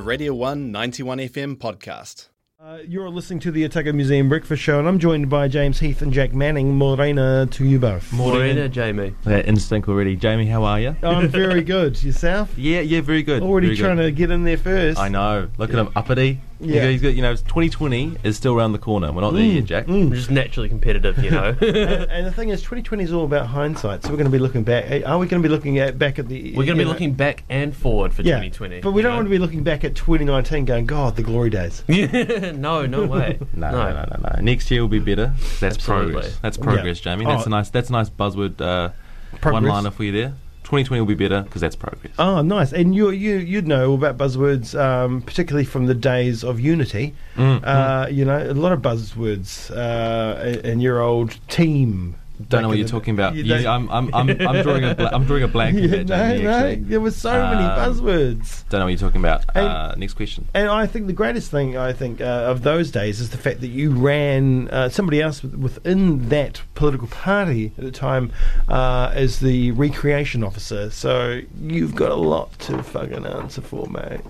a Radio 1 91 FM podcast. Uh, you're listening to the Otago Museum Breakfast Show, and I'm joined by James Heath and Jack Manning. Morena to you both. Morena, Jamie. That instinct already. Jamie, how are you? I'm very good. Yourself? Yeah, yeah, very good. Already very trying good. to get in there first. I know. Look at him, uppity. Yeah. Yeah, he's got. You know, 2020 is still around the corner. We're not there yet, mm. Jack. I'm just naturally competitive, you know. and, and the thing is, 2020 is all about hindsight. So we're going to be looking back. Eh, are we going to be looking at back at the? We're going to you be know- looking back and forward for yeah, 2020. but we don't want to be looking back at 2019, going, God, the glory days. no, no way. No, no, no, no, no. Next year will be better. That's Absolutely. progress. That's progress, Jamie. That's Oh. a nice. That's a nice buzzword uh, one-liner for you there. 2020 will be better because that's progress. Oh, nice. And you you you'd know about buzzwords, um, particularly from the days of Unity. Mm, Uh, You know, a lot of buzzwords uh, in your old team. Don't know what you're talking about. You You- I'm, I'm, I'm, I'm drawing a, bla- I'm drawing a blank. Yeah, that, no, no, there were so many Um, buzzwords. Don't know what you're talking about. And- Uh, next question. And I think the greatest thing I think uh, of those days is the fact that you ran uh, somebody else within that political party at the time uh, as the recreation officer. So you've got a lot to fucking answer for, mate.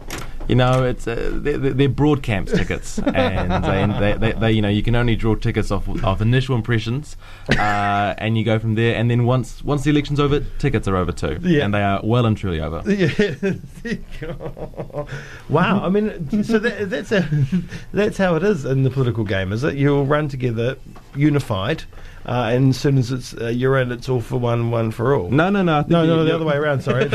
You know, it's uh, they're, they're broad camps tickets, and they, they, they, they, you know, you can only draw tickets off of initial impressions, uh, and you go from there. And then once once the election's over, tickets are over too, Yeah. and they are well and truly over. Yeah. wow. I mean, so that, that's a, that's how it is in the political game, is it? You'll run together, unified, uh, and as soon as it's uh, you're in, it's all for one, one for all. No, no, no. No, no, the other way around. Sorry.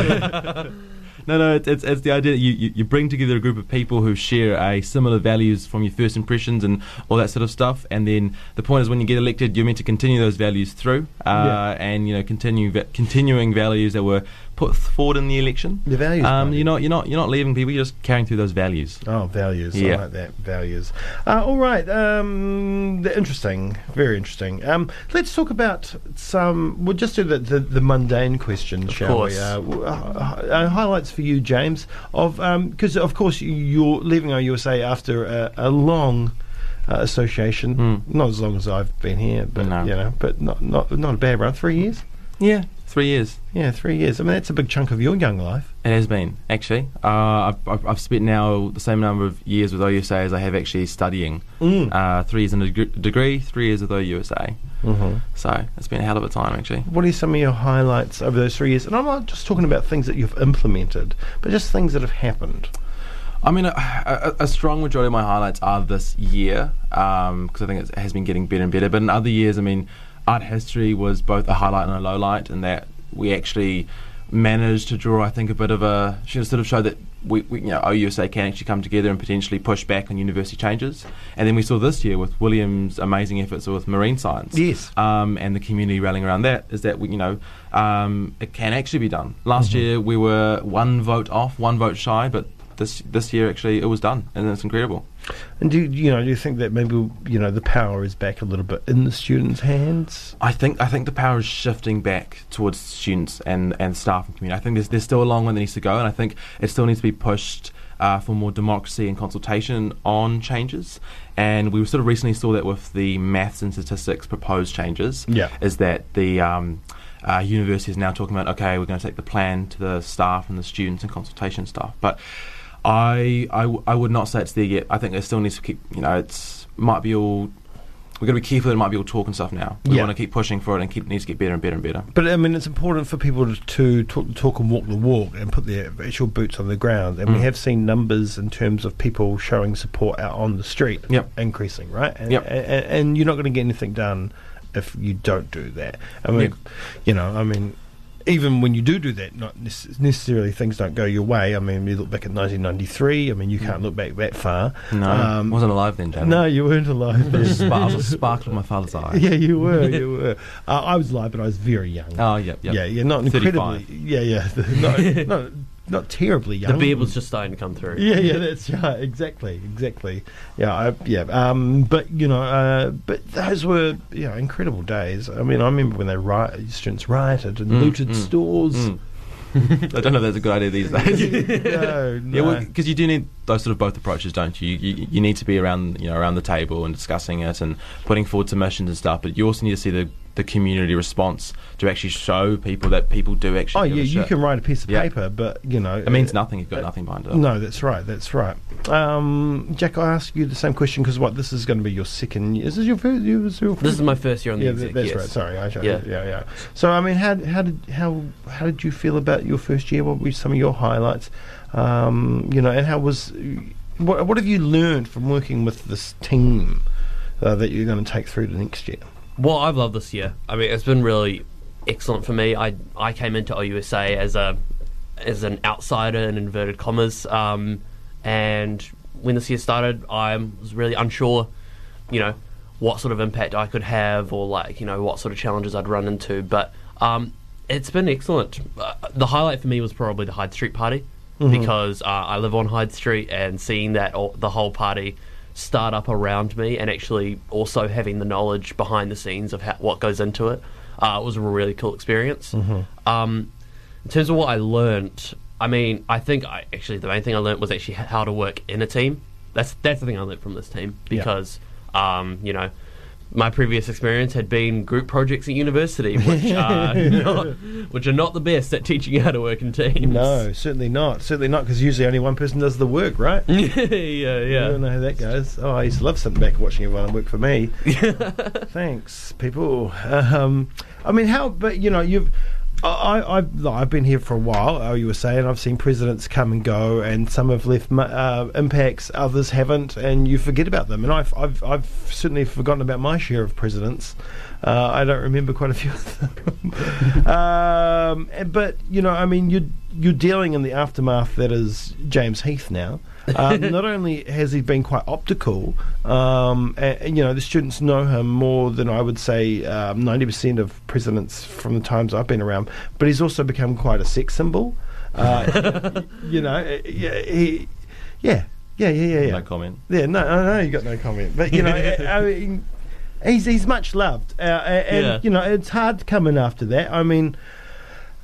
No, no, it's, it's, it's the idea that you, you, you bring together a group of people who share a similar values from your first impressions and all that sort of stuff. And then the point is, when you get elected, you're meant to continue those values through, uh, Yeah. and you know, continue va- continuing values that were put forward in the election. The values Um, you're not, you're not, you're not leaving people. You're just carrying through those values. Oh, values. I Yeah. like that. Values. Uh, all right. Um, interesting. Very interesting. Um, let's talk about some. We'll just do the, the, the mundane questions, shall course. we? Uh, uh, uh, highlights for you, James, of because of course you- you're leaving OUSA after a, a long. Uh, association, Mm. not as long as I've been here, but No. you know, but not not not a bad run. Three years, Yeah, three years. yeah, three years. I mean, that's a big chunk of your young life. It has been actually. Uh, I've, I've, spent now the same number of years with OUSA as I have actually studying. Mm. Uh, three years in a deg- degree, three years with OUSA. Mm-hmm. So it's been a hell of a time actually. What are some of your highlights over those three years? And I'm not just talking about things that you've implemented, but just things that have happened. I mean, a, a, a strong majority of my highlights are this year because I think it has been getting better and better. But in other years, I mean, art history was both a highlight and a low light, and that we actually managed to draw, I think, a bit of a sort of show that we, we, you know, OUSA can actually come together and potentially push back on university changes. And then we saw this year with William's amazing efforts with marine science, Yes. um, and the community rallying around that is that we, you know, um, it can actually be done. Last year we were one vote off, one vote shy, but this this year actually it was done, and it's incredible. And do you, know? Do you think that maybe you know the power is back a little bit in the students' hands? I think I think the power is shifting back towards students and, and staff and community. I think there's there's still a long way that needs to go, and I think it still needs to be pushed uh, for more democracy and consultation on changes. And we sort of recently saw that with the maths and statistics proposed changes. Yeah. is that the um, uh, university is now talking about okay, we're going to take the plan to the staff and the students and consultation staff, but. I, I, w- I would not say it's there yet. I think it still needs to keep, you know, it's might be all. We're going to be careful. It might be all talk and stuff now. We Yeah. want to keep pushing for it and keep it needs to get better and better and better. But I mean, it's important for people to, to talk, talk and walk the walk and put their actual boots on the ground. And we Mm. have seen numbers in terms of people showing support out on the street Yep. increasing, right? And, Yep. and, and you're not going to get anything done if you don't do that. I mean, Yep. you know, I mean. Even when you do do that, not necessarily things don't go your way. I mean, you look back at 1993. I mean, you can't look back that far. No, Um, wasn't alive then, Jamie. No, you weren't alive. Then. I was a spark with my father's eye. yeah, you were. You were. Uh, I was alive, but I was very young. Oh, yep. Yeah, yeah, not 35. incredibly. Yeah, yeah, not, not, not terribly young. The beard was just starting to come through. Yeah, yeah, that's right. Exactly, exactly. Yeah, I, yeah. Um, but you know, uh, but those were you know incredible days. I mean, I remember when they riot, students rioted and Mm, looted mm, stores. Mm. I don't know if that's a good idea these days. no, Yeah, no. because you do need those sort of both approaches, don't you? You, you? you need to be around, you know, around the table and discussing it and putting forward submissions and stuff. But you also need to see the the community response to actually show people that people do actually. Oh give yeah, a you shit. can write a piece of Yeah. paper, but you know It means uh, nothing. You've got nothing behind it. No, that's right. That's right. Um, Jack, I ask you the same question because what this is going to be your second. year. Is this your first? Your, this your is my first year on the yeah, exec. that's yes. right. Sorry, I Yeah. yeah, yeah, yeah. So, I mean, how how did how how did you feel about your first year? What were some of your highlights? Um, you know, and how was what what have you learned from working with this team uh, that you're going to take through to next year? Well, I've loved this year. I mean, it's been really excellent for me. I I came into OUSA as a as an outsider in inverted commas, um, and when this year started, I was really unsure, you know, what sort of impact I could have, or like you know what sort of challenges I'd run into. But um, it's been excellent. Uh, the highlight for me was probably the Hyde Street party because uh, I live on Hyde Street, and seeing that all, the whole party start up around me, and actually also having the knowledge behind the scenes of how, what goes into it, uh, was a really cool experience. Um, in terms of what I learnt, I mean, I think I actually the main thing I learnt was actually how to work in a team. That's that's the thing I learnt from this team Yeah. because um, you know my previous experience had been group projects at university, which are not, which are not the best at teaching you how to work in teams. No, certainly not. Certainly not because usually only one person does the work, right? yeah, I yeah. I don't know how that goes. Oh, I used to love sitting back and watching everyone work for me. Thanks, people. Um, I mean, how? But you know, you've. I, I- I've been here for a while. Oh, you were saying I've seen presidents come and go, and some have left uh, impacts, others haven't, and you forget about them. And I've I've, I've certainly forgotten about my share of presidents. Uh, I don't remember quite a few of them. um, but you know, I mean, you you're dealing in the aftermath that is James Heath now. Um, not only has he been quite optical, um, and, and, you know the students know him more than I would say um, ninety percent of presidents from the times I've been around, but he's also become quite a sex symbol. Uh, you know, uh, yeah, he, yeah, yeah, yeah, yeah, yeah. No comment. Yeah, no, I know you got no comment, but you know, I mean, he's he's much loved, uh, and Yeah. you know, it's hard coming after that. I mean,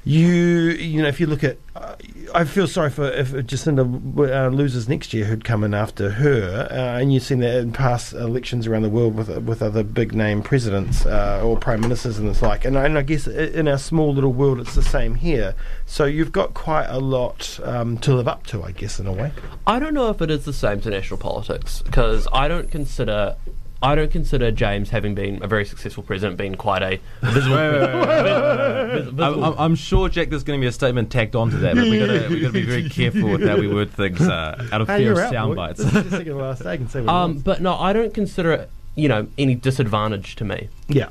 you you know, if you look at, uh, I feel sorry for if Jacinda uh, loses next year, who'd come in after her, uh, and you've seen that in past elections around the world with with other big name presidents uh, or prime ministers and the like. And, I- and I guess in our small little world, it's the same here. So you've got quite a lot um, to live up to, I guess, in a way. I don't know if it is the same to national politics because I don't consider. I don't consider James having been a very successful president being quite a visible. Wait, wait, wait, wait, vis- I'm, visible- I'm, I'm sure, Jack. There's going to be a statement tacked onto that, but we got to got to be very careful with how we word things uh, out of Hey, fear of out, sound boy. bites. This is second last day. I can say what um, but no, I don't consider it. You know, any disadvantage to me. Yeah.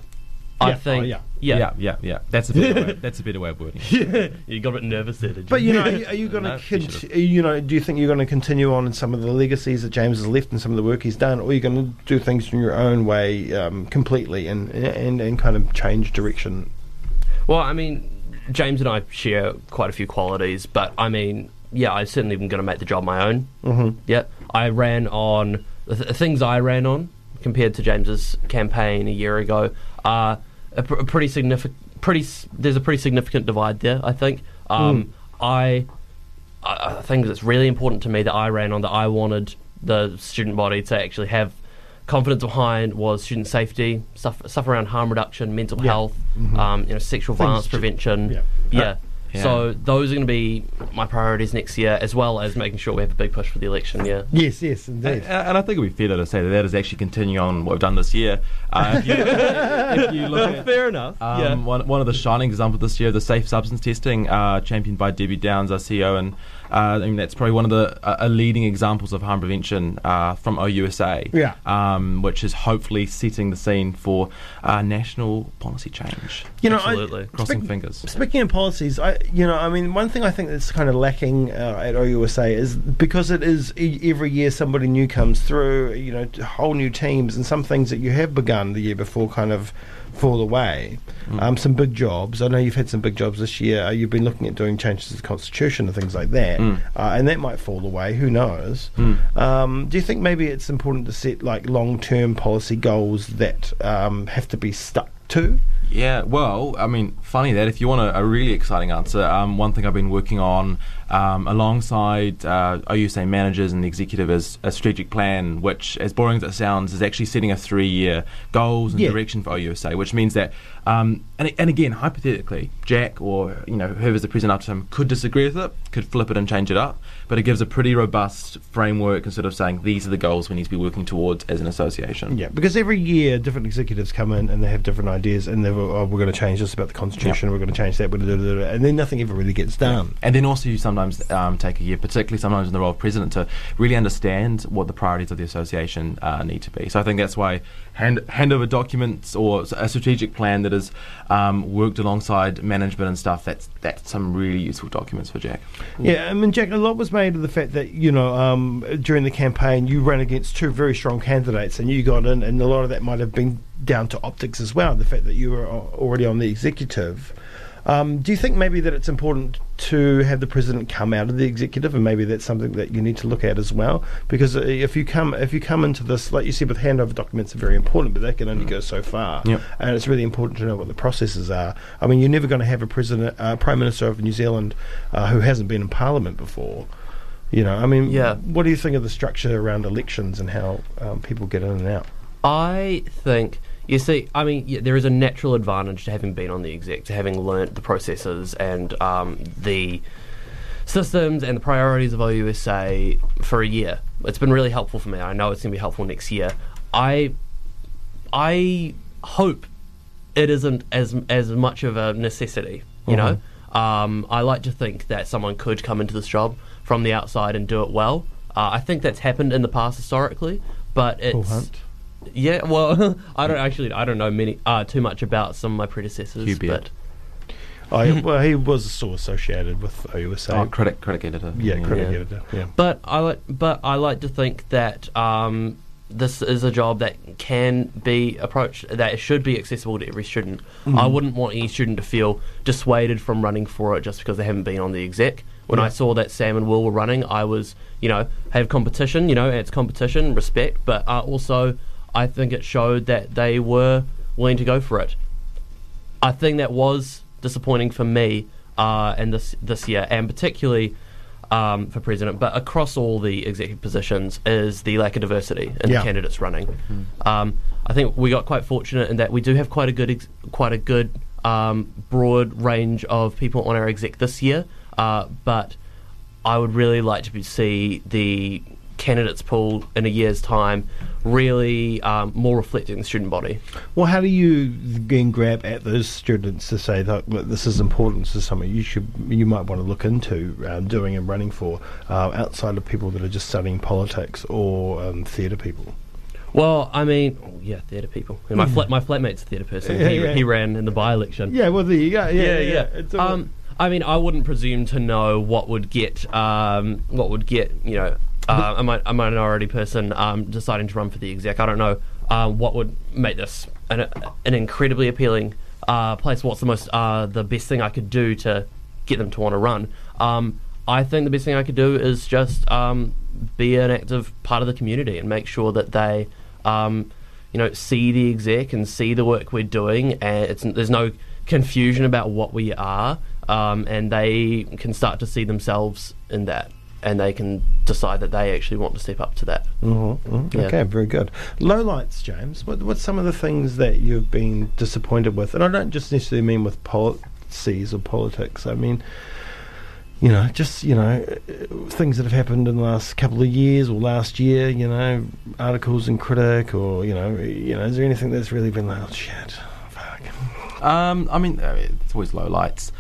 I Yeah. think. Oh, yeah. yeah. yeah, yeah, yeah. That's a better way, that's a better way of wording. it. you got a bit nervous there, did you? But you know, are you, are you going No, to you should've. You know, do you think you're going to continue on in some of the legacies that James has left and some of the work he's done, or are you going to do things in your own way um, completely and, and and kind of change direction? Well, I mean, James and I share quite a few qualities, but I mean, yeah, I certainly am going to make the job my own. Mm-hmm. Yeah, I ran on the th- things I ran on compared to James's campaign a year ago are a, pr- a pretty significant. Pretty, s- there's a pretty significant divide there. I think. Um, I, I I think it's really important to me that I ran on that I wanted the student body to actually have confidence behind was student safety, stuff stuff around harm reduction, mental Yeah. health, Mhm. um, you know, sexual Things violence prevention. yeah. yeah. Yeah. So those are going to be my priorities next year, as well as making sure we have a big push for the election. Yeah. Yes, yes, And, indeed. and I think it would be fair to say that that is actually continuing on what we've done this year. Uh, if, you, if you look at Fair enough. Um, yeah. one, one of the shining examples this year, the safe substance testing, uh, championed by Debbie Downs, our CEO, and uh, I mean that's probably one of the uh, leading examples of harm prevention uh, from OUSA. Yeah. Um, which is hopefully setting the scene for uh, national policy change. You know, Absolutely. I, Crossing speak- fingers. Speaking of policies, I you know, I mean, one thing I think that's kind of lacking uh, at OUSA is because it is e- every year somebody new comes through, you know, whole new teams, and some things that you have begun the year before kind of fall away. Mm. Um, some big jobs. I know you've had some big jobs this year. Uh, you've been looking at doing changes to the constitution and things like that, Mm. uh, and that might fall away. Who knows? Mm. Um, do you think maybe it's important to set like long-term policy goals that um, have to be stuck to? Yeah, well, I mean, funny that if you want a, a really exciting answer, um, one thing I've been working on um, alongside uh, OUSA managers and the executive is a strategic plan, which, as boring as it sounds, is actually setting a three-year goals and Yeah. direction for OUSA, which means that, um, and, and again, hypothetically, Jack or you know whoever's the president after him could disagree with it, could flip it and change it up, but it gives a pretty robust framework and sort of saying these are the goals we need to be working towards as an association. Yeah, because every year different executives come in and they have different ideas, and they're oh, we're going to change this about the constitution, we're going to change that, we're gonna and then nothing ever really gets done. And then also you sometimes um, take a year, particularly sometimes in the role of president, to really understand what the priorities of the association uh, need to be. So I think that's why hand, hand over documents or a strategic plan that is um, worked alongside management and stuff. That's that's some really useful documents for Jack. Yeah, I mean, Jack, a lot was made of the fact that you know um, during the campaign you ran against two very strong candidates, and you got in, and a lot of that might have been down to optics as well. The fact that you were already on the executive. Um, do you think maybe that it's important to have the president come out of the executive, and maybe that's something that you need to look at as well? Because uh, if you come if you come into this, like you said, with handover documents are very important, but they can only go so far. Yep. And it's really important to know what the processes are. I mean, you're never going to have a president, uh, prime minister of New Zealand, uh, who hasn't been in parliament before. You know, I mean, Yeah. what do you think of the structure around elections and how um, people get in and out? I think you see. I mean, yeah, there is a natural advantage to having been on the exec, to having learnt the processes and um, the systems and the priorities of OUSA for a year. It's been really helpful for me. I know it's going to be helpful next year. I I hope it isn't as as much of a necessity. You know, um, I like to think that someone could come into this job from the outside and do it well. Uh, I think that's happened in the past historically, but it's. Yeah. Well, I don't actually. I don't know many uh, too much about some of my predecessors, Hugh but yeah, well, he was still associated with OUSA. Oh, critic, critic editor. yeah, critic Yeah. editor. Yeah. But I like, but I like to think that um, this is a job that can be approached, that it should be accessible to every student. I wouldn't want any student to feel dissuaded from running for it just because they haven't been on the exec. When I saw that Sam and Will were running, I was, you know, have competition. You know, it's competition, respect, but uh, also I think it showed that they were willing to go for it. I think that was disappointing for me uh, and this this year, and particularly um, for president, but across all the executive positions, is the lack of diversity in Yeah. the candidates running. Um, I think we got quite fortunate in that we do have quite a good ex- quite a good um, broad range of people on our exec this year, uh, but I would really like to be, see the candidates pool in a year's time really um, more reflecting the student body. Well, how do you then grab at those students to say that look, this is important, this is something you should, you might want to look into um, doing and running for, uh, outside of people that are just studying politics or um, theatre people? Well, I mean, oh, yeah, theatre people. And my flat, my flatmate's a theatre person. Yeah, he, yeah. he ran in the by-election. Yeah, well, there you go. Yeah, yeah, yeah. It's Um, I mean, I wouldn't presume to know what would get, um, what would get, you know, uh, a, a minority person um, deciding to run for the exec. I don't know uh, what would make this an, an incredibly appealing uh, place. What's the most, uh, the best thing I could do to get them to want to run? Um, I think the best thing I could do is just um, be an active part of the community and make sure that they, um, you know, see the exec and see the work we're doing, and there's no confusion about what we are, um, and they can start to see themselves in that, and they can decide that they actually want to step up to that. Mhm, mhm. Yeah. Okay, very good. Low lights, James. What, what's some of the things that you've been disappointed with? And I don't just necessarily mean with policies or politics. I mean, you know, just you know, uh, things that have happened in the last couple of years or last year. You know, articles in Critic, or you know, you know, is there anything that's really been like, oh, shit, fuck? Um, I mean, uh, it's always low lights.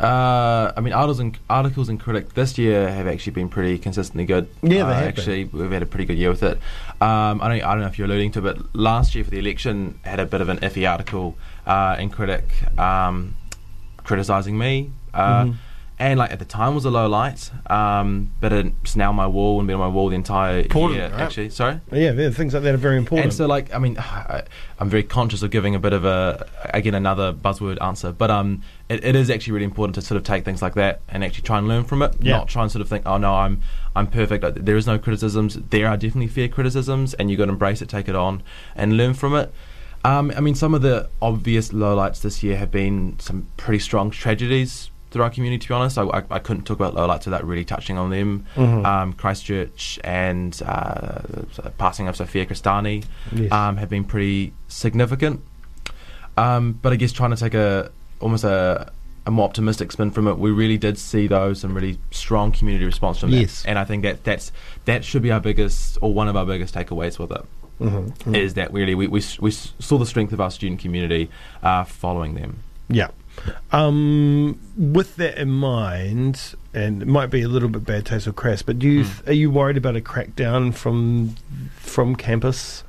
Uh, I mean, articles and articles and critic this year have actually been pretty consistently good. Yeah, they Uh, have been. actually. We've had a pretty good year with it. Um, I don't, I don't know if you're alluding to, but last year for the election had a bit of an iffy article uh, in critic um, criticizing me. Uh, Mhm. And like at the time was a low light, um, but it's now my wall and been on my wall the entire Important, year. right? Actually, sorry. Yeah, yeah, things like that are very important. And so, like, I mean, I, I'm very conscious of giving a bit of a, again, another buzzword answer, but um, it, it is actually really important to sort of take things like that and actually try and learn from it, Yeah. not try and sort of think, oh no, I'm I'm perfect. Like, there is no criticisms. There are definitely fair criticisms, and you've got to embrace it, take it on, and learn from it. Um, I mean, some of the obvious lowlights this year have been some pretty strong tragedies through our community. To be honest, I, I, I couldn't talk about lowlights without really touching on them. Mhm. Um, Christchurch and uh, passing of Sophia Crestani Yes. um, have been pretty significant. Um, but I guess trying to take a almost a, a more optimistic spin from it, we really did see though some really strong community response from Yes. that, and I think that that's that should be our biggest or one of our biggest takeaways with it Mhm. is that really we, we, we saw the strength of our student community uh, following them. Yeah. Um, with that in mind, and it might be a little bit bad taste or crass, but do you Mm. are you worried about a crackdown from from campus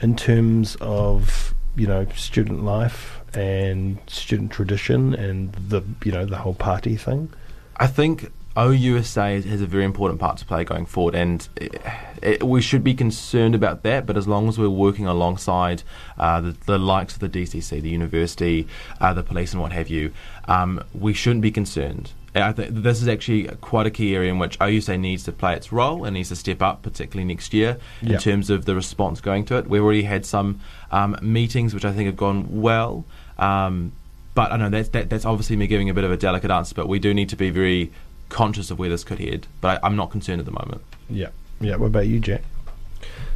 in terms of you know student life and student tradition and the you know the whole party thing? I think OUSA has a very important part to play going forward, and it, it, we should be concerned about that. But as long as we're working alongside uh, the, the likes of the DCC, the university, uh, the police, and what have you, um, we shouldn't be concerned. I think this is actually quite a key area in which OUSA needs to play its role and needs to step up, particularly next year, in terms of the response going to it. We've already had some um, meetings which I think have gone well. Um, but I know that's that, that's obviously me giving a bit of a delicate answer. But we do need to be very conscious of where this could head. But I, I'm not concerned at the moment. Yeah. Yeah. What about you, Jack?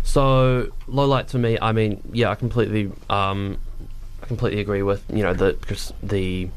So low light to me, I mean, yeah, I completely, um, I completely agree with you know the just the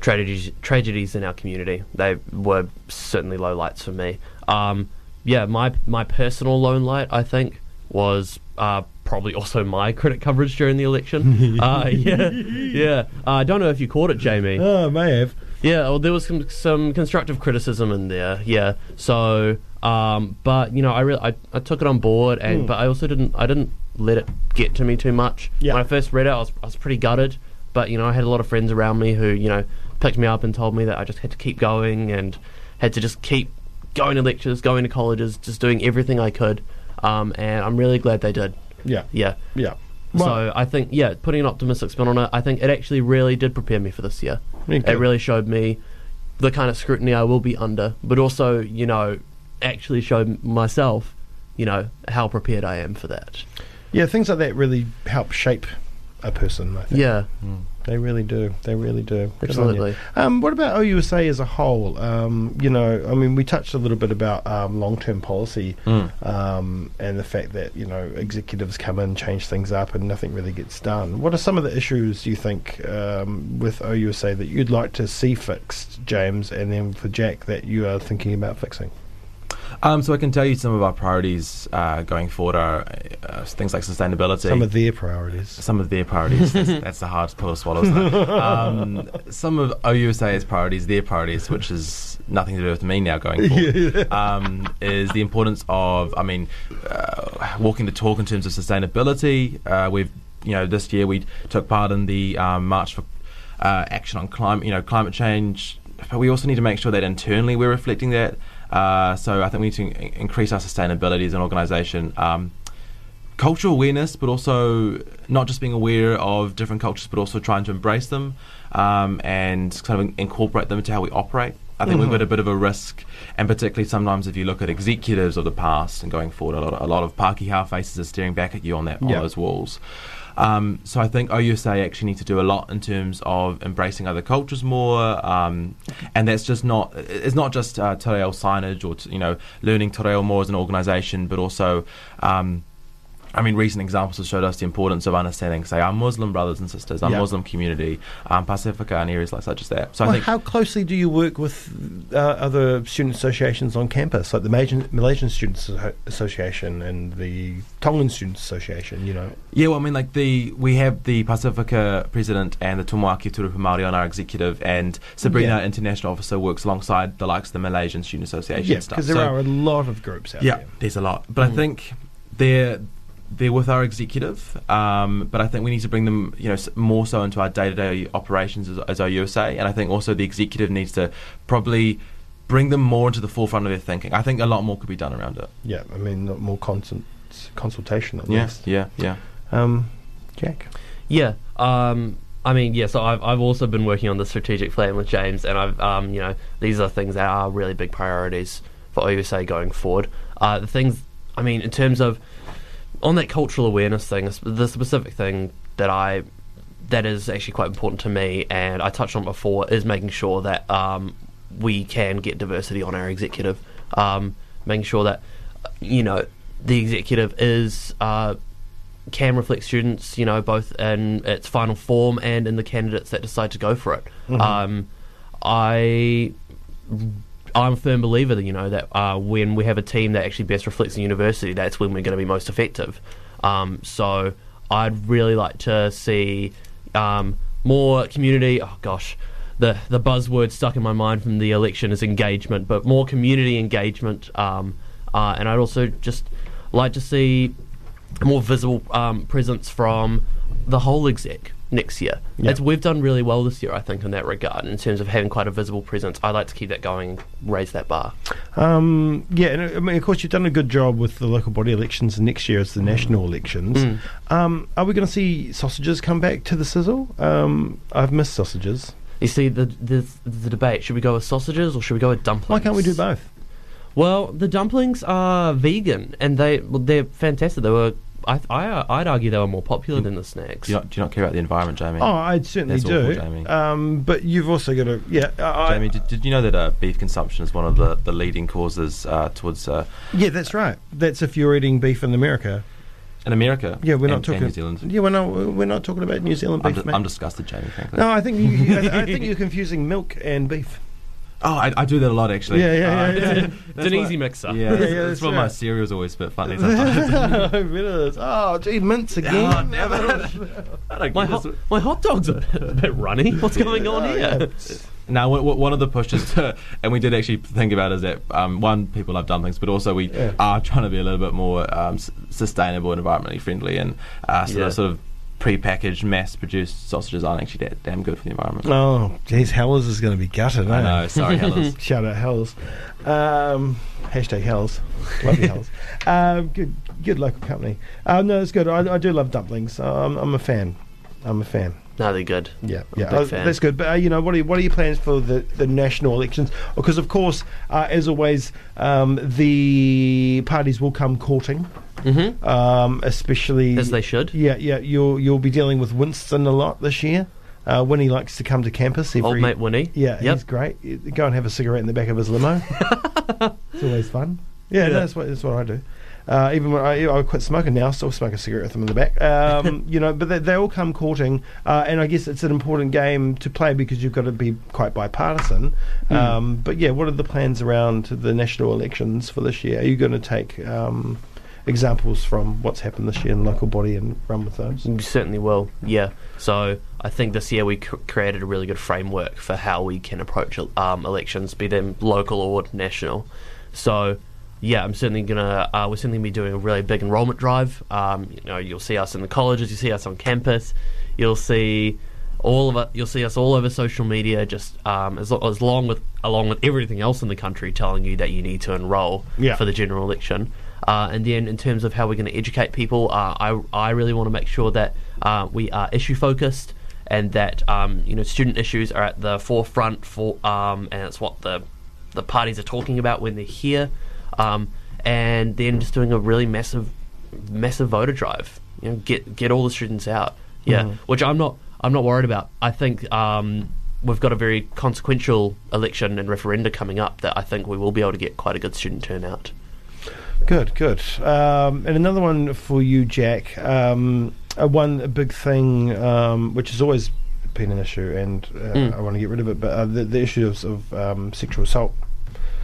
tragedies tragedies in our community. They were certainly low lights for me. Um, yeah, my my personal lone light, I think, was uh, probably also my Critic coverage during the election. uh, yeah, yeah. Uh, I don't know if you caught it, Jamie. Oh, may have. Yeah, well, there was some some constructive criticism in there. Yeah, so um, but you know, I really I, I took it on board, and Mm. but I also didn't I didn't let it get to me too much. Yeah. When I first read it, I was I was pretty gutted, but you know, I had a lot of friends around me who you know picked me up and told me that I just had to keep going and had to just keep going to lectures, going to colleges, just doing everything I could. Um, and I'm really glad they did. Yeah. Yeah. Yeah. Well, So I think, yeah, putting an optimistic spin on it, I think it actually really did prepare me for this year. Yeah, It really showed me the kind of scrutiny I will be under, but also, you know, actually showed myself, you know, how prepared I am for that. yeah, things like that really help shape a person. I think. Yeah, hmm. They really do. They really do. Good on you. absolutely. Um, what about OUSA as a whole? Um, you know, I mean, we touched a little bit about um, long-term policy Mm. um, and the fact that you know executives come in, change things up, and nothing really gets done. What are some of the issues you think um, with OUSA that you'd like to see fixed, James, and then for Jack that you are thinking about fixing? Um, so I can tell you some of our priorities uh, going forward are uh, things like sustainability. Some of their priorities. some of their priorities. That's, that's the hardest pill to swallow, isn't? Um, some of OUSA's priorities, their priorities, which is nothing to do with me now going forward, um, is the importance of, I mean, uh, walking the talk in terms of sustainability. Uh, we've, you know, this year we took part in the um, March for uh, Action on Climate, you know, climate change. But we also need to make sure that internally we're reflecting that. Uh, so I think we need to in- increase our sustainability as an organisation. Um, cultural awareness, but also not just being aware of different cultures, but also trying to embrace them um, and kind of incorporate them into how we operate. I think we've got a bit of a risk, and particularly sometimes if you look at executives of the past and going forward, a lot, a lot of Pākehā faces are staring back at you on that on Yeah. those walls. Um, so I think OUSA actually need to do a lot in terms of embracing other cultures more, um, and that's just not it's not just uh, te reo signage or you know learning te reo more as an organisation, but also um, I mean, recent examples have showed us the importance of understanding, say, our Muslim brothers and sisters, our Yeah. Muslim community, um, Pacifica, and areas like such as that. So I think how closely do you work with uh, other student associations on campus, like the Malaysian, Malaysian Students Association and the Tongan Students Association? You know, Yeah, well, I mean, like the we have the Pacifica president and the Tumuaki Te Rōpū Māori on our executive, and Sabrina, Yeah. international officer, works alongside the likes of the Malaysian Student Association. yeah, because there So- are a lot of groups out yeah, there. there's a lot, but I think they're they're with our executive, um, but I think we need to bring them, you know, more so into our day-to-day operations as, as OUSA, and I think also the executive needs to probably bring them more into the forefront of their thinking. I think a lot more could be done around it. Yeah, I mean, more constant consultation at Yeah, least. yeah, yeah. Um, Jack. Yeah. Um, I mean, yeah. So I've I've also been working on the strategic plan with James, and I've um, you know, these are things that are really big priorities for OUSA going forward. Uh, the things, I mean, in terms of on that cultural awareness thing, the specific thing that I that is actually quite important to me, and I touched on it before, is making sure that um, we can get diversity on our executive, um, making sure that you know the executive is uh, can reflect students, you know, both in its final form and in the candidates that decide to go for it. Um, I I'm a firm believer that you know that uh, when we have a team that actually best reflects the university, that's when we're going to be most effective. Um, so I'd really like to see um, more community. Oh gosh, the the buzzword stuck in my mind from the election is engagement, but more community engagement. Um, uh, and I'd also just like to see more visible um, presence from the whole exec next year. It's, we've done really well this year, I think, in that regard, in terms of having quite a visible presence. I like to keep that going, raise that bar. Um, yeah, and I mean, of course, you've done a good job with the local body elections. and Next year it's the national elections. Mm. Um, are we going to see sausages come back to the sizzle? Um, I've missed sausages. You see, the, the the debate: should we go with sausages or should we go with dumplings? Why can't we do both? Well, the dumplings are vegan, and they well, they're fantastic. They were, I, I I'd argue, they were more popular than the snacks. Do you, not, do you not care about the environment, Jamie? Oh, I certainly That's do. awful, Jamie. Um, but you've also got to, yeah, I, Jamie, did, did you know that uh, beef consumption is one of the, the leading causes uh, towards uh, yeah, that's right. That's if you're eating beef in America. in America? Yeah, we're not talking New Zealand. Yeah, we're not. We're not talking about New Zealand I'm, beef, di- mate. I'm disgusted, Jamie. Frankly. no, I think you, you- I, I think you're confusing milk and beef. Oh, I, I do that a lot actually. Yeah, yeah, Uh, yeah, yeah. It's an what- easy mixer. Yeah, Yeah, that's, yeah, that's that's why my cereal's always a bit funny sometimes. I bet. Oh, gee, mince again. Oh, never. I don't My get hot, my hot dogs are a bit runny. What's going on Oh, here? yeah. Now, w- w- one of the pushes, to, and we did actually think about, is that um, one, people love dumplings, but also we Yeah. are trying to be a little bit more um, s- sustainable and environmentally friendly, and uh, so Yeah. sort of pre-packaged, mass-produced sausages aren't actually that damn good for the environment. Oh, geez, Hellers is going to be gutted. I eh? know. Sorry, Hellers. Shout out Hells. Um, hashtag Hells. Love you, Hells. Um, good, good local company. Uh, no, it's good. I, I do love dumplings. Um, I'm a fan. I'm a fan. No, they're good. Yeah, I'm yeah, fan. that's good. But uh, you know, what are what are your plans for the, the national elections? Because of course, uh, as always, um, the parties will come courting, hmm um, especially As they should. Yeah, yeah. You'll you'll be dealing with Winston a lot this year. Uh, Winnie likes to come to campus. Every, Old mate Winnie. Yeah, Yep. he's great. Go and have a cigarette in the back of his limo. it's always fun. Yeah, Yeah. No, that's what that's what I do. Uh, even when I, I quit smoking now, I still smoke a cigarette with them in the back. Um, you know, but they, they all come courting, uh, and I guess it's an important game to play because you've got to be quite bipartisan. Hmm. Um, but yeah, what are the plans around the national elections for this year? Are you going to take um, examples from what's happened this year in local body and run with those? We certainly will. Yeah. So I think this year we cr- created a really good framework for how we can approach um, elections, be them local or national. So yeah, I'm certainly gonna. Uh, we're certainly gonna be doing a really big enrollment drive. Um, you know, you'll see us in the colleges, you see us on campus, you'll see all of it. You'll see us all over social media, just um, as, as long with along with everything else in the country, telling you that you need to enrol Yeah. for the general election. Uh, and then, in terms of how we're going to educate people, uh, I I really want to make sure that uh, we are issue focused and that um, you know student issues are at the forefront for um, and it's what the the parties are talking about when they're here. Um, and then just doing a really massive massive voter drive. You know, get get all the students out. Yeah, Mhm. which I'm not I'm not worried about. I think um, we've got a very consequential election and referenda coming up that I think we will be able to get quite a good student turnout. Good, good. Um, and another one for you, Jack. Um, uh, one big thing, um, which has always been an issue, and uh, Mm. I want to get rid of it, but uh, the, the issues of um, sexual assault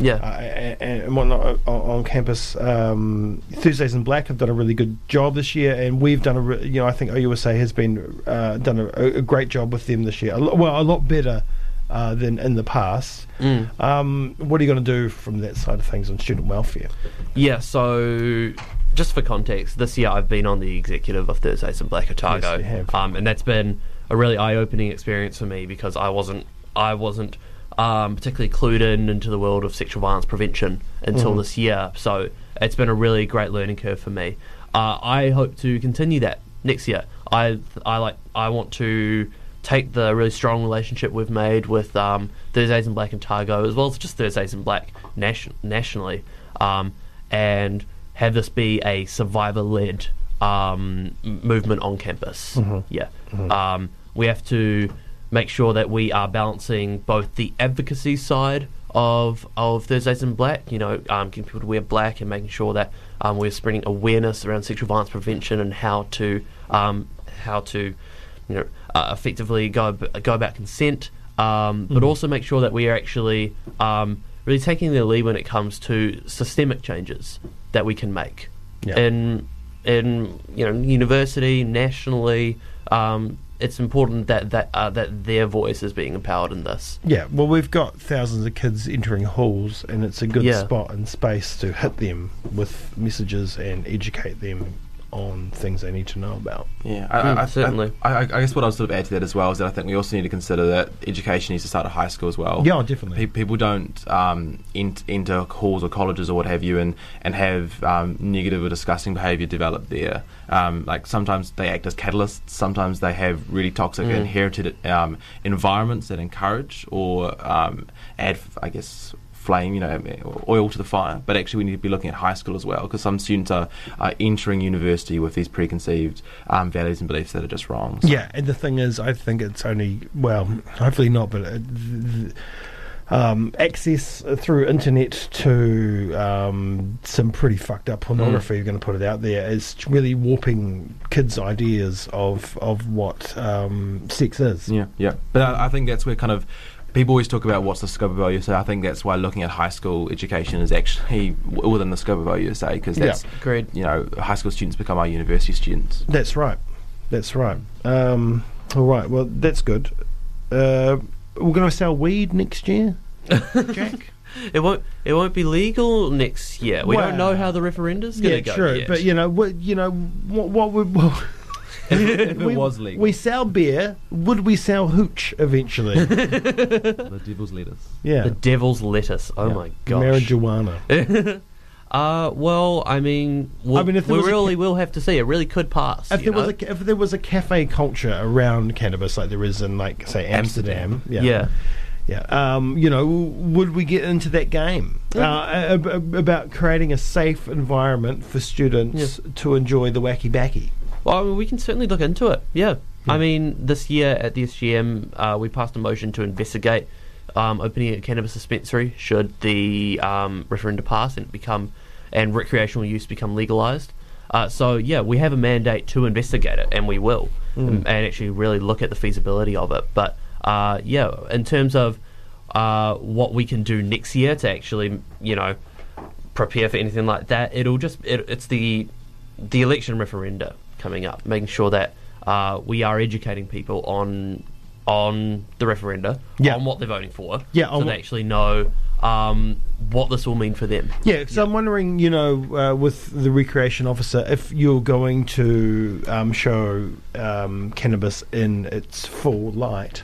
Yeah. uh, and, whatnot on, on campus. Um, Thursdays in Black have done a really good job this year, and we've done a, re- you know, I think OUSA has been uh, done a, a great job with them this year. A lo- well, a lot better uh, than in the past. Mm. Um, what are you going to do from that side of things on student welfare? Yeah, so just for context, this year I've been on the executive of Thursdays in Black Otago, Yes, um, and that's been a really eye-opening experience for me because I wasn't I wasn't um, particularly clued in into the world of sexual violence prevention until Mhm. this year. So it's been a really great learning curve for me. Uh, I hope to continue that next year. I I like I want to take the really strong relationship we've made with um, Thursdays in Black Otago, as well as just Thursdays in Black nation- nationally, um, and have this be a survivor-led um, movement on campus. Mhm. Yeah, Mhm. um, we have to make sure that we are balancing both the advocacy side of of Thursdays in Black, you know, um, getting people to wear black and making sure that um, we're spreading awareness around sexual violence prevention and how to um, how to you know uh, effectively go go about consent, um, but also make sure that we are actually um, really taking the lead when it comes to systemic changes that we can make Yeah. in in you know university nationally. Um, it's important that that uh, that their voice is being empowered in this. Yeah, well, we've got thousands of kids entering halls, and it's a good Yeah. spot and space to hit them with messages and educate them on things they need to know about. Yeah, I, Mm, I, I, certainly. I, I, I guess what I'll sort of add to that as well is that I think we also need to consider that education needs to start at high school as well. Yeah, definitely. Pe- people don't um, ent- enter halls or colleges or what have you and, and have um, negative or disgusting behaviour develop there. Um, like sometimes they act as catalysts, sometimes they have really toxic Mm. inherited um, environments that encourage or um, add, I guess, flame, you know, oil to the fire. But actually, we need to be looking at high school as well because some students are, are entering university with these preconceived um, values and beliefs that are just wrong. So- Yeah, and the thing is, I think it's only well, hopefully not, but uh, th- th- um, access through internet to um, some pretty fucked up pornography. You're going to put it out there is really warping kids' ideas of of what um, sex is. Yeah, yeah. But I, I think that's where kind of people always talk about what's the scope of OUSA. I think that's why looking at high school education is actually w- within the scope of OUSA because Yeah. that's Agreed. you know high school students become our university students. That's right. That's right. Um, all right. Well, that's good. Uh, we're going to sell weed next year, Jack. It won't it won't be legal next year. We don't know how the referendum's going to yeah, go. true. yet. But you know, what, you know, what, what would well, if it we, was legal, we sell beer. Would we sell hooch eventually? the devil's lettuce. yeah, the devil's lettuce. Oh Yeah. my gosh. marijuana. Uh, well, I mean, we'll, I mean, if we really ca- will have to see. It really could pass. If you there was a if there was a cafe culture around cannabis like there is in like say Amsterdam, Amsterdam. yeah, yeah. yeah, um, you know, would we get into that game uh, ab- ab- about creating a safe environment for students to enjoy the wacky backy? Well, I mean, we can certainly look into it. Yeah. Hmm. I mean, this year at the SGM, uh, we passed a motion to investigate um, opening a cannabis dispensary should the um, referendum pass and become and recreational use become legalized. Uh, so yeah, we have a mandate to investigate it, and we will, Hmm. and, and actually really look at the feasibility of it. But uh, yeah, in terms of uh, what we can do next year to actually, you know, prepare for anything like that, it'll just it, it's the the election referenda coming up, making sure that uh, we are educating people on on the referenda, Yeah. on what they're voting for, Yeah, so they what- actually know um, what this will mean for them. Yeah, so I'm wondering, you know, uh, with the recreation officer, if you're going to um, show um, cannabis in its full light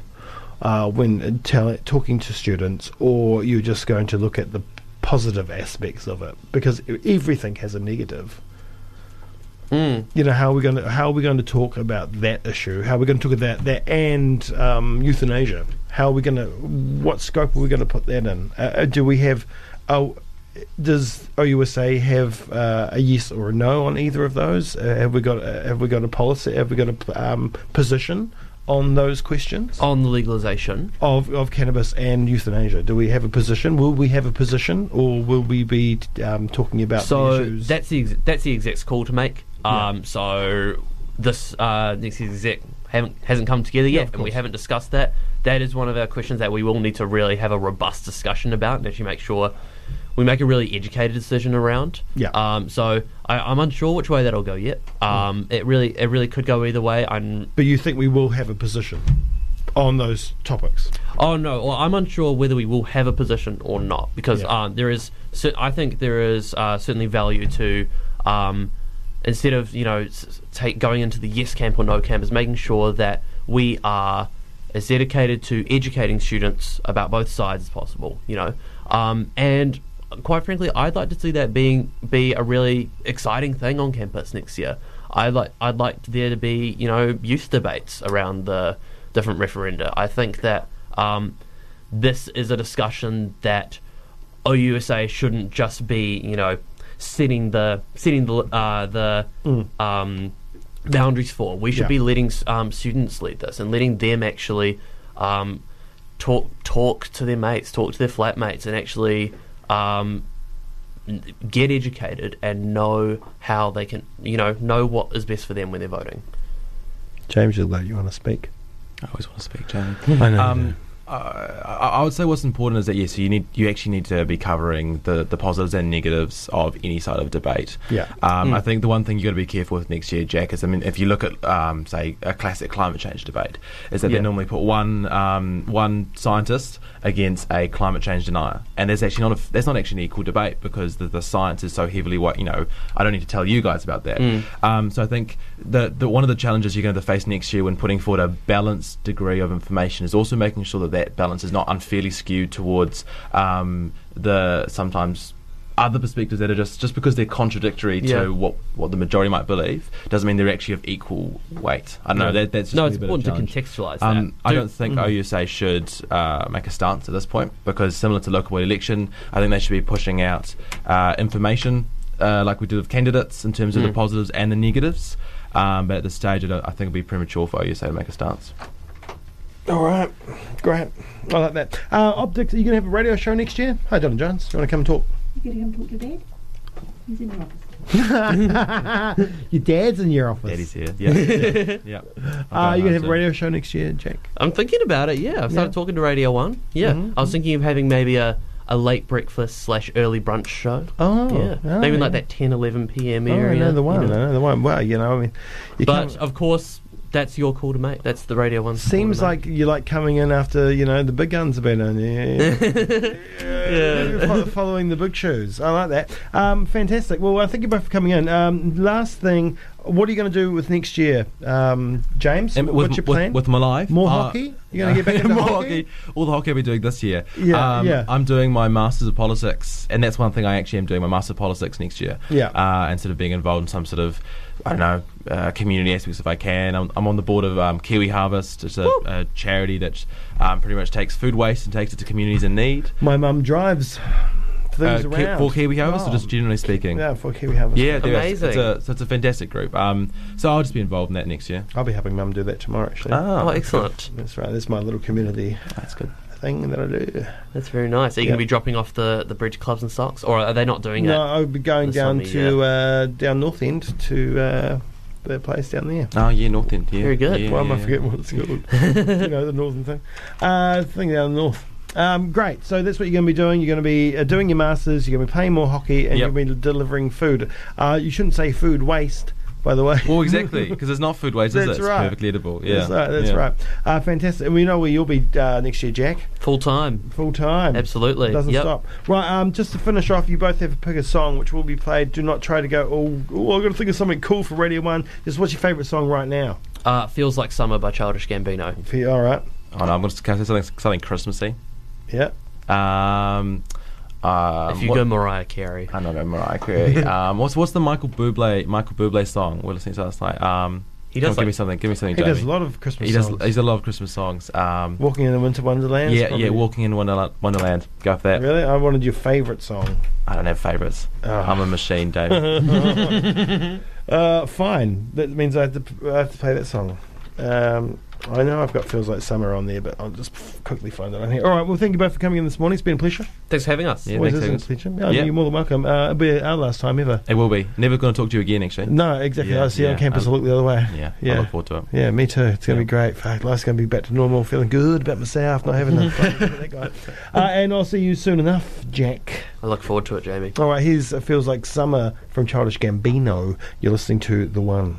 uh, when tell, talking to students, or you're just going to look at the positive aspects of it, because everything has a negative. Mm. You know, how are we going to how are we going to talk about that issue? How are we going to talk about that and um, euthanasia? How are we going to what scope are we going to put that in? Uh, Uh, do we have oh, does OUSA have uh, a yes or a no on either of those? Uh, have we got uh, have we got a policy? Have we got a um, position on those questions On the legalization, of of cannabis and euthanasia? Do we have a position? Will we have a position, or will we be um, talking about the so issues? that's the ex- that's the exec's call to make. Yeah. Um, so this uh, next year's exec haven't hasn't come together yet, of and we haven't discussed that. That is one of our questions that we will need to really have a robust discussion about, and actually make sure we make a really educated decision around. Yeah. Um, so I, I'm unsure which way that'll go yet. Um, it really it really could go either way. I'm but you think we will have a position on those topics? Oh no, well, I'm unsure whether we will have a position or not because Yeah. um, there is. I think there is uh, certainly value to um, instead of you know take going into the yes camp or no camp is making sure that we are as dedicated to educating students about both sides as possible. You know, um, and quite frankly, I'd like to see that being be a really exciting thing on campus next year. I like I'd like there to be you know youth debates around the different referenda. I think that um, this is a discussion that OUSA shouldn't just be you know setting the setting the uh, the um, boundaries for. We should Yeah. be letting um, students lead this and letting them actually um, talk talk to their mates, talk to their flatmates, and actually um, get educated and know how they can, you know, know what is best for them when they're voting. James, you look like you want to speak. I always want to speak, Jamie. I know. Uh, I would say what's important is that yes, you need you actually need to be covering the, the positives and negatives of any side of debate. Yeah. Um, Mm. I think the one thing you have got to be careful with next year, Jack, is I mean, if you look at um, say a classic climate change debate, is that Yeah. they normally put one um, one scientist against a climate change denier, and there's actually not a, there's not actually an equal debate because the, the science is so heavily what you know. I don't need to tell you guys about that. Mm. Um, so I think the, the one of the challenges you're going to face next year when putting forward a balanced degree of information is also making sure that that balance is not unfairly skewed towards um, the sometimes other perspectives that are just just because they're contradictory Yeah. to what, what the majority might believe doesn't mean they're actually of equal weight. I don't know that, that's just no, a it's important to contextualize that. Um, I Do- don't think Mhm. OUSA should uh, make a stance at this point because, similar to local body election, I think they should be pushing out uh, information uh, like we did with candidates in terms of the Mm. positives and the negatives. Um, but at this stage, I, don't, I think it'd be premature for OUSA to make a stance. All right, great. I like that. Uh, Optics, are you going to have a radio show next year? Hi, Donald Jones. Do you want to come and talk? You gonna come talk to Dad? He's in the office. Your dad's in your office. Daddy's here. Yeah. yeah. yeah. Uh, you going to have a radio show next year, Jack? I'm thinking about it. Yeah, I've started Yeah. talking to Radio One. Yeah, Mhm, I was thinking of having maybe a, a late breakfast slash early brunch show. Oh, yeah, oh, maybe like that 10, 11 p.m. Oh, I know the one. you know. I know the one. Well, you know, I mean, you But come- of course, that's your call to make. That's the Radio One. seems like you like coming in after you know the big guns have been on. Yeah, Yeah. Fo- following the big shoes. I like that. Um, fantastic. Well, uh, thank you both for coming in. Um, last thing, what are you going to do with next year, um, James? And What's with, your plan? With, with my life? More uh, hockey? You're going to get back into more hockey? All the hockey I'll be doing this year. Yeah, um, yeah. I'm doing my Masters of Politics, and that's one thing I actually am doing my Master of Politics next year. Yeah. Uh, and sort of being involved in some sort of, I don't know, uh, community aspects if I can. I'm, I'm on the board of um, Kiwi Harvest. It's a, a charity that um, pretty much takes food waste and takes it to communities in need. My mum drives things Uh, Ki- around for Kiwi Harvest, Oh. or just generally speaking? Yeah, for Kiwi Harvest. Yeah, there is. Amazing. It's a, so it's a fantastic group. Um, so I'll just be involved in that next year. I'll be helping mum do that tomorrow. Actually, Oh, excellent. that's right. That's my little community That's good. Thing that I do. That's very nice. Are you Yeah. going to be dropping off the, the bridge clubs and socks, or are they not doing it? No. I'll be going down summer, to uh, down North End to uh, the place down there. Oh, yeah, North End. Yeah. Very good. Yeah, Why am I yeah. forgetting what it's called? you know, the northern thing. Uh, thing down north. Um, great. So that's what you're going to be doing. You're going to be uh, doing your masters. You're going to be playing more hockey, and Yep. you're going to be delivering food. Uh, you shouldn't say food waste, by the way. Well, exactly, because it's not food waste, is it? It's right. perfectly edible. Yeah, That's right. That's yeah. right. Uh, fantastic. And we know where you'll be uh, next year, Jack. Full time. Full time. Absolutely. It Doesn't Yep. stop. Right, um, just to finish off, you both have to pick a song which will be played. Do not try to go, oh, oh I've got to think of something cool for Radio 1. Just what's your favourite song right now? Uh, Feels Like Summer by Childish Gambino. For you, all right. Oh, no, I'm going to say something, something Christmassy. Yeah. Um, um, if you what- go Mariah Carey. I don't know Mariah Carey. um, what's what's the Michael Bublé Michael Bublé song we're listening to last night? Um, He come does give me something. Give me something. He does a lot of Christmas He does. songs. He's a lot of Christmas songs. Um, Walking in the Winter Wonderland. yeah, probably- yeah. Walking in Wonderland. Wonderland. Go for that. Really? I wanted your favourite song. I don't have favourites. Oh. I'm a machine, Dave. Uh, fine. That means I have to, p- I have to play that song. Um, I know I've got Feels Like Summer on there, but I'll just quickly find it on here. All right, well, thank you both for coming in this morning. It's been a pleasure. Thanks for having us. Yeah, Always thanks, is a pleasure. Yeah, Yeah. You're more than welcome. Uh, it'll be our last time ever. it will be. Never going to talk to you again. Actually. No, exactly. Yeah, I see you on yeah, campus. I um, look the other way. Yeah. Yeah. I look forward to it. Yeah, me too. It's going to Yeah. be great. Fuck, life's going to be back to normal. Feeling good about myself. Not having that, that guy. Uh, and I'll see you soon enough, Jack. I look forward to it, Jamie. All right, here's it feels like summer from Childish Gambino. You're listening to the one.